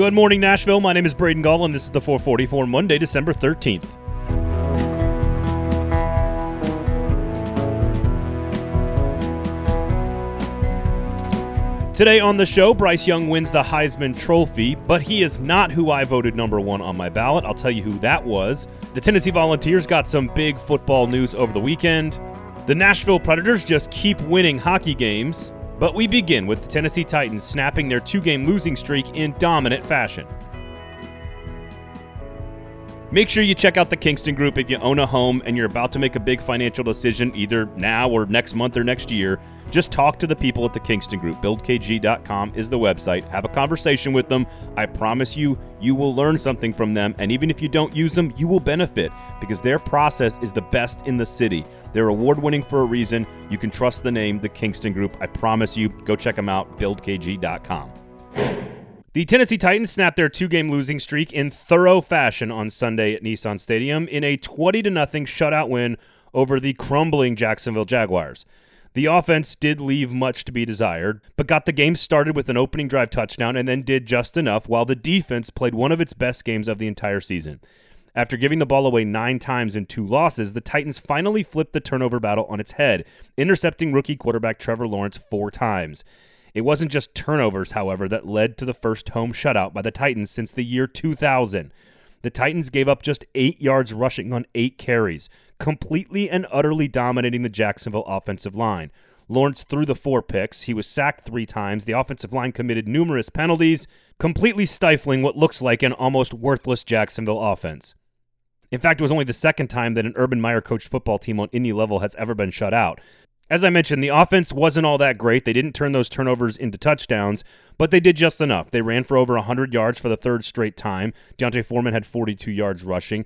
Good morning, Nashville. My name is Braden Gall, and this is the 440 for Monday, December 13th. Today on the show, Bryce Young wins the Heisman Trophy, but he is not who I voted number one on my ballot. I'll tell you who that was. The Tennessee Volunteers got some big football news over the weekend. The Nashville Predators just keep winning hockey games. But we begin with the Tennessee Titans snapping their two game losing streak in dominant fashion. Make sure you check out the Kingston Group if you own a home and you're about to make a big financial decision either now or next month or next year. Just talk to the people at the Kingston Group. BuildKG.com is the website. Have a conversation with them. I promise you, you will learn something from them. And even if you don't use them, you will benefit because their process is the best in the city. They're award winning for a reason. You can trust the name, the Kingston Group. I promise you, go check them out. BuildKG.com. The Tennessee Titans snapped their two-game losing streak in thorough fashion on Sunday at Nissan Stadium in a 20 to nothing shutout win over the crumbling Jacksonville Jaguars. The offense did leave much to be desired, but got the game started with an opening drive touchdown and then did just enough while the defense played one of its best games of the entire season. After giving the ball away nine times in two losses, the Titans finally flipped the turnover battle on its head, intercepting rookie quarterback Trevor Lawrence four times. It wasn't just turnovers, however, that led to the first home shutout by the Titans since the year 2000. The Titans gave up just eight yards rushing on eight carries, completely and utterly dominating the Jacksonville offensive line. Lawrence threw the four picks. He was sacked three times. The offensive line committed numerous penalties, completely stifling what looks like an almost worthless Jacksonville offense. In fact, it was only the second time that an Urban Meyer coached football team on any level has ever been shut out. As I mentioned, the offense wasn't all that great. They didn't turn those turnovers into touchdowns, but they did just enough. They ran for over 100 yards for the third straight time. D'Onta Foreman had 42 yards rushing.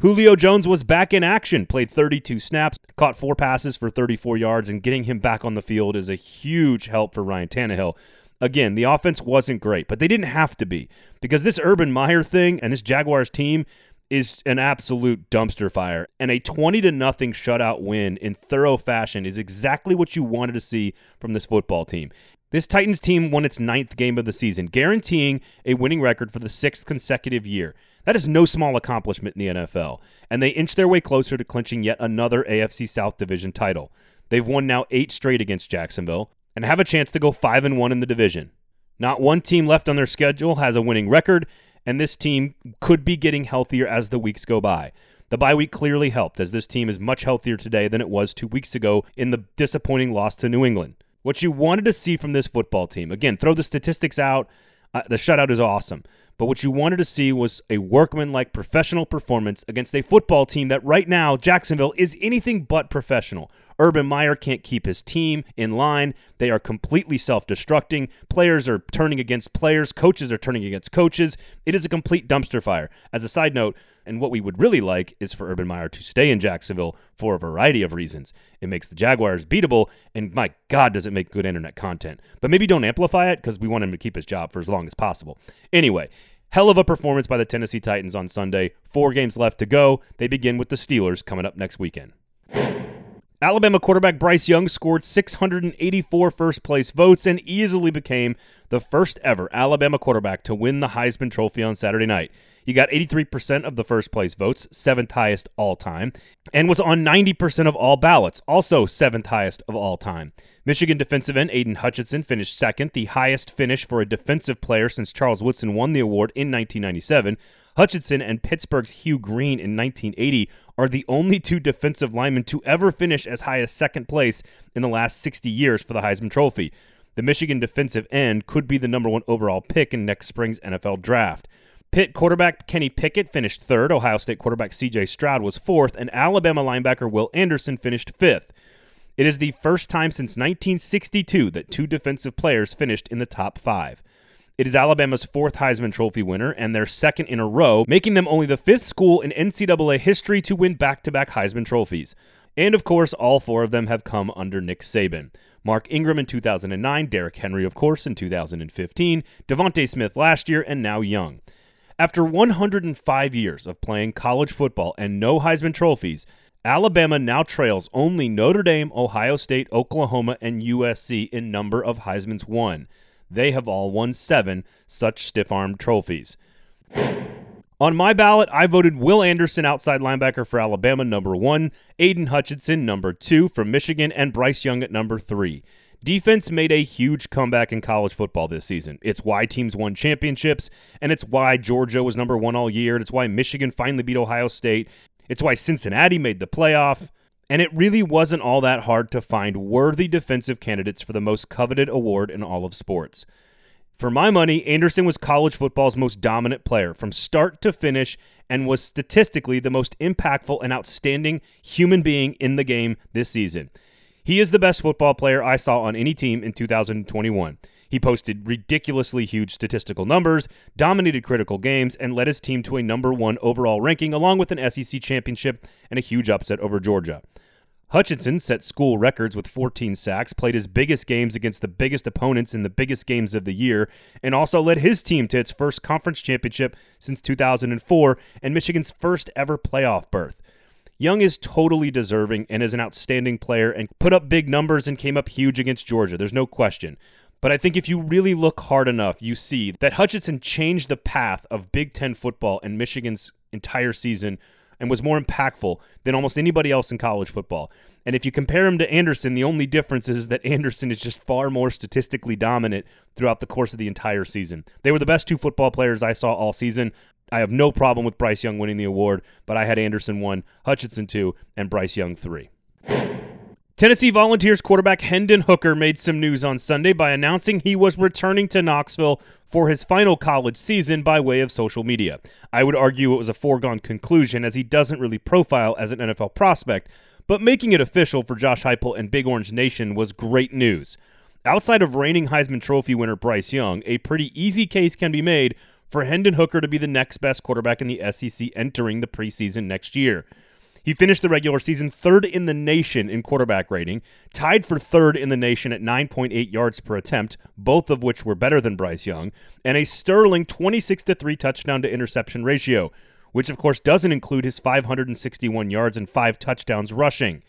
Julio Jones was back in action, played 32 snaps, caught four passes for 34 yards, and getting him back on the field is a huge help for Ryan Tannehill. Again, the offense wasn't great, but they didn't have to be because this Urban Meyer thing and this Jaguars team is an absolute dumpster fire. And a 20 to nothing shutout win in thorough fashion is exactly what you wanted to see from this football team. This Titans team won its ninth game of the season, guaranteeing a winning record for the sixth consecutive year. That is no small accomplishment in the NFL, and they inch their way closer to clinching yet another AFC South Division title. They've won now eight straight against Jacksonville and have a chance to go 5 and 1 in the division. Not one team left on their schedule has a winning record, and this team could be getting healthier as the weeks go by. The bye week clearly helped, as this team is much healthier today than it was two weeks ago in the disappointing loss to New England. What you wanted to see from this football team, again, throw the statistics out. Uh, the shutout is awesome. But what you wanted to see was a workman-like professional performance against a football team that right now, Jacksonville, is anything but professional. Urban Meyer can't keep his team in line. They are completely self destructing. Players are turning against players. Coaches are turning against coaches. It is a complete dumpster fire. As a side note, and what we would really like is for Urban Meyer to stay in Jacksonville for a variety of reasons. It makes the Jaguars beatable, and my God, does it make good internet content. But maybe don't amplify it because we want him to keep his job for as long as possible. Anyway, hell of a performance by the Tennessee Titans on Sunday. Four games left to go. They begin with the Steelers coming up next weekend. Alabama quarterback Bryce Young scored 684 first place votes and easily became the first ever Alabama quarterback to win the Heisman Trophy on Saturday night. He got 83% of the first place votes, seventh highest all time, and was on 90% of all ballots, also seventh highest of all time. Michigan defensive end Aidan Hutchinson finished second, the highest finish for a defensive player since Charles Woodson won the award in 1997. Hutchinson and Pittsburgh's Hugh Green in 1980 are the only two defensive linemen to ever finish as high as second place in the last 60 years for the Heisman Trophy. The Michigan defensive end could be the number one overall pick in next spring's NFL draft. Pitt quarterback Kenny Pickett finished third, Ohio State quarterback CJ Stroud was fourth, and Alabama linebacker Will Anderson finished fifth. It is the first time since 1962 that two defensive players finished in the top five. It is Alabama's fourth Heisman Trophy winner and their second in a row, making them only the fifth school in NCAA history to win back to back Heisman trophies. And of course, all four of them have come under Nick Saban. Mark Ingram in 2009, Derrick Henry, of course, in 2015, DeVonta Smith last year, and now Young. After 105 years of playing college football and no Heisman trophies, Alabama now trails only Notre Dame, Ohio State, Oklahoma, and USC in number of Heisman's won. They have all won seven such stiff arm trophies. On my ballot, I voted Will Anderson, outside linebacker for Alabama, number one, Aidan Hutchinson, number two from Michigan, and Bryce Young at number three. Defense made a huge comeback in college football this season. It's why teams won championships, and it's why Georgia was number one all year, and it's why Michigan finally beat Ohio State. It's why Cincinnati made the playoff. And it really wasn't all that hard to find worthy defensive candidates for the most coveted award in all of sports. For my money, Anderson was college football's most dominant player from start to finish and was statistically the most impactful and outstanding human being in the game this season. He is the best football player I saw on any team in 2021. He posted ridiculously huge statistical numbers, dominated critical games, and led his team to a number one overall ranking, along with an SEC championship and a huge upset over Georgia. Hutchinson set school records with 14 sacks, played his biggest games against the biggest opponents in the biggest games of the year, and also led his team to its first conference championship since 2004 and Michigan's first ever playoff berth. Young is totally deserving and is an outstanding player and put up big numbers and came up huge against Georgia. There's no question. But I think if you really look hard enough, you see that Hutchinson changed the path of Big Ten football and Michigan's entire season and was more impactful than almost anybody else in college football. And if you compare him to Anderson, the only difference is that Anderson is just far more statistically dominant throughout the course of the entire season. They were the best two football players I saw all season. I have no problem with Bryce Young winning the award, but I had Anderson one, Hutchinson two, and Bryce Young three. Tennessee Volunteers quarterback Hendon Hooker made some news on Sunday by announcing he was returning to Knoxville for his final college season by way of social media. I would argue it was a foregone conclusion as he doesn't really profile as an NFL prospect, but making it official for Josh Heupel and Big Orange Nation was great news. Outside of reigning Heisman Trophy winner Bryce Young, a pretty easy case can be made for Hendon Hooker to be the next best quarterback in the SEC entering the preseason next year. He finished the regular season third in the nation in quarterback rating, tied for third in the nation at 9.8 yards per attempt, both of which were better than Bryce Young, and a sterling 26 to 3 touchdown to interception ratio, which of course doesn't include his 561 yards and 5 touchdowns rushing.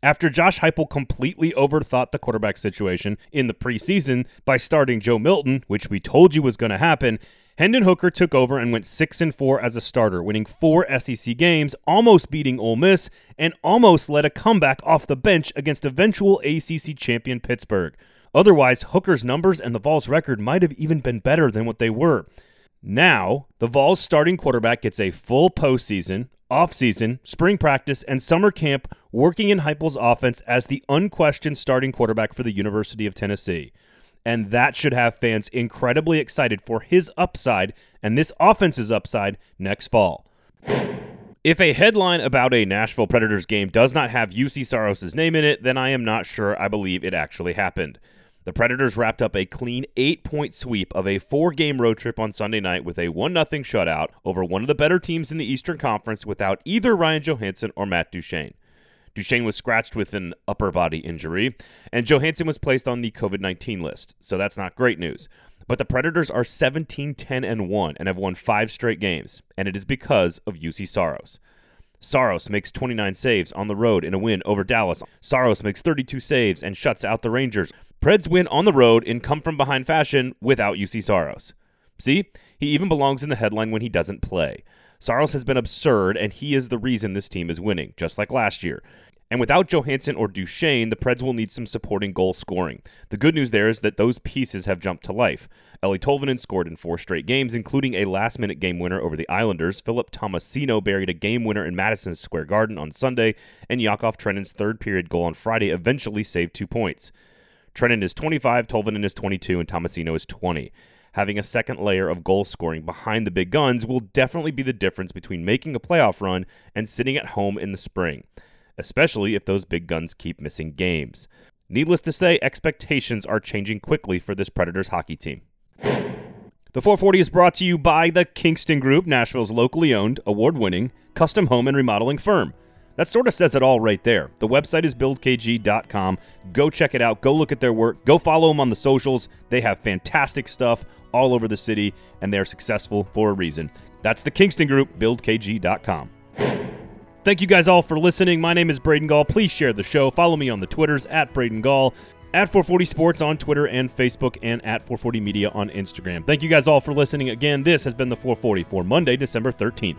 After Josh Heupel completely overthought the quarterback situation in the preseason by starting Joe Milton, which we told you was going to happen, Hendon Hooker took over and went 6 and 4 as a starter, winning 4 SEC games, almost beating Ole Miss, and almost led a comeback off the bench against eventual ACC champion Pittsburgh. Otherwise, Hooker's numbers and the Vols' record might have even been better than what they were. Now, the Vols' starting quarterback gets a full postseason, offseason, spring practice, and summer camp working in Heupel's offense as the unquestioned starting quarterback for the University of Tennessee and that should have fans incredibly excited for his upside and this offense's upside next fall. If a headline about a Nashville Predators game does not have Juuse Saros' name in it, then I am not sure I believe it actually happened. The Predators wrapped up a clean eight point sweep of a four game road trip on Sunday night with a 1 0 shutout over one of the better teams in the Eastern Conference without either Ryan Johansen or Matt Duchene. Duchene was scratched with an upper body injury, and Johansen was placed on the COVID 19 list, so that's not great news. But the Predators are 17 10 and 1 and have won five straight games, and it is because of Juuse Saros. Saros makes 29 saves on the road in a win over Dallas. Saros makes 32 saves and shuts out the Rangers. Preds win on the road in come from behind fashion without Juuse Saros. See, he even belongs in the headline when he doesn't play. Saros has been absurd, and he is the reason this team is winning, just like last year. And without Johansen or Duchene, the Preds will need some supporting goal scoring. The good news there is that those pieces have jumped to life. Eeli Tolvanen scored in four straight games, including a last minute game winner over the Islanders. Philip Tomasino buried a game winner in Madison Square Garden on Sunday, and Yakov Trenin's third period goal on Friday eventually saved two points. Trenin is 25, Tolvanen is 22, and Tomasino is 20. Having a second layer of goal scoring behind the big guns will definitely be the difference between making a playoff run and sitting at home in the spring especially if those big guns keep missing games. Needless to say, expectations are changing quickly for this Predators hockey team. The 440 is brought to you by the Kingston Group, Nashville's locally owned, award winning, custom home and remodeling firm. That sort of says it all right there. The website is buildkg.com. Go check it out. Go look at their work. Go follow them on the socials. They have fantastic stuff all over the city, and they're successful for a reason. That's the Kingston Group, buildkg.com. Thank you guys all for listening. My name is Braden Gall. Please share the show. Follow me on the Twitters at Braden Gall. At 440 Sports on Twitter and Facebook, and at 440 Media on Instagram. Thank you guys all for listening. Again, this has been the 440 for Monday, December 13th.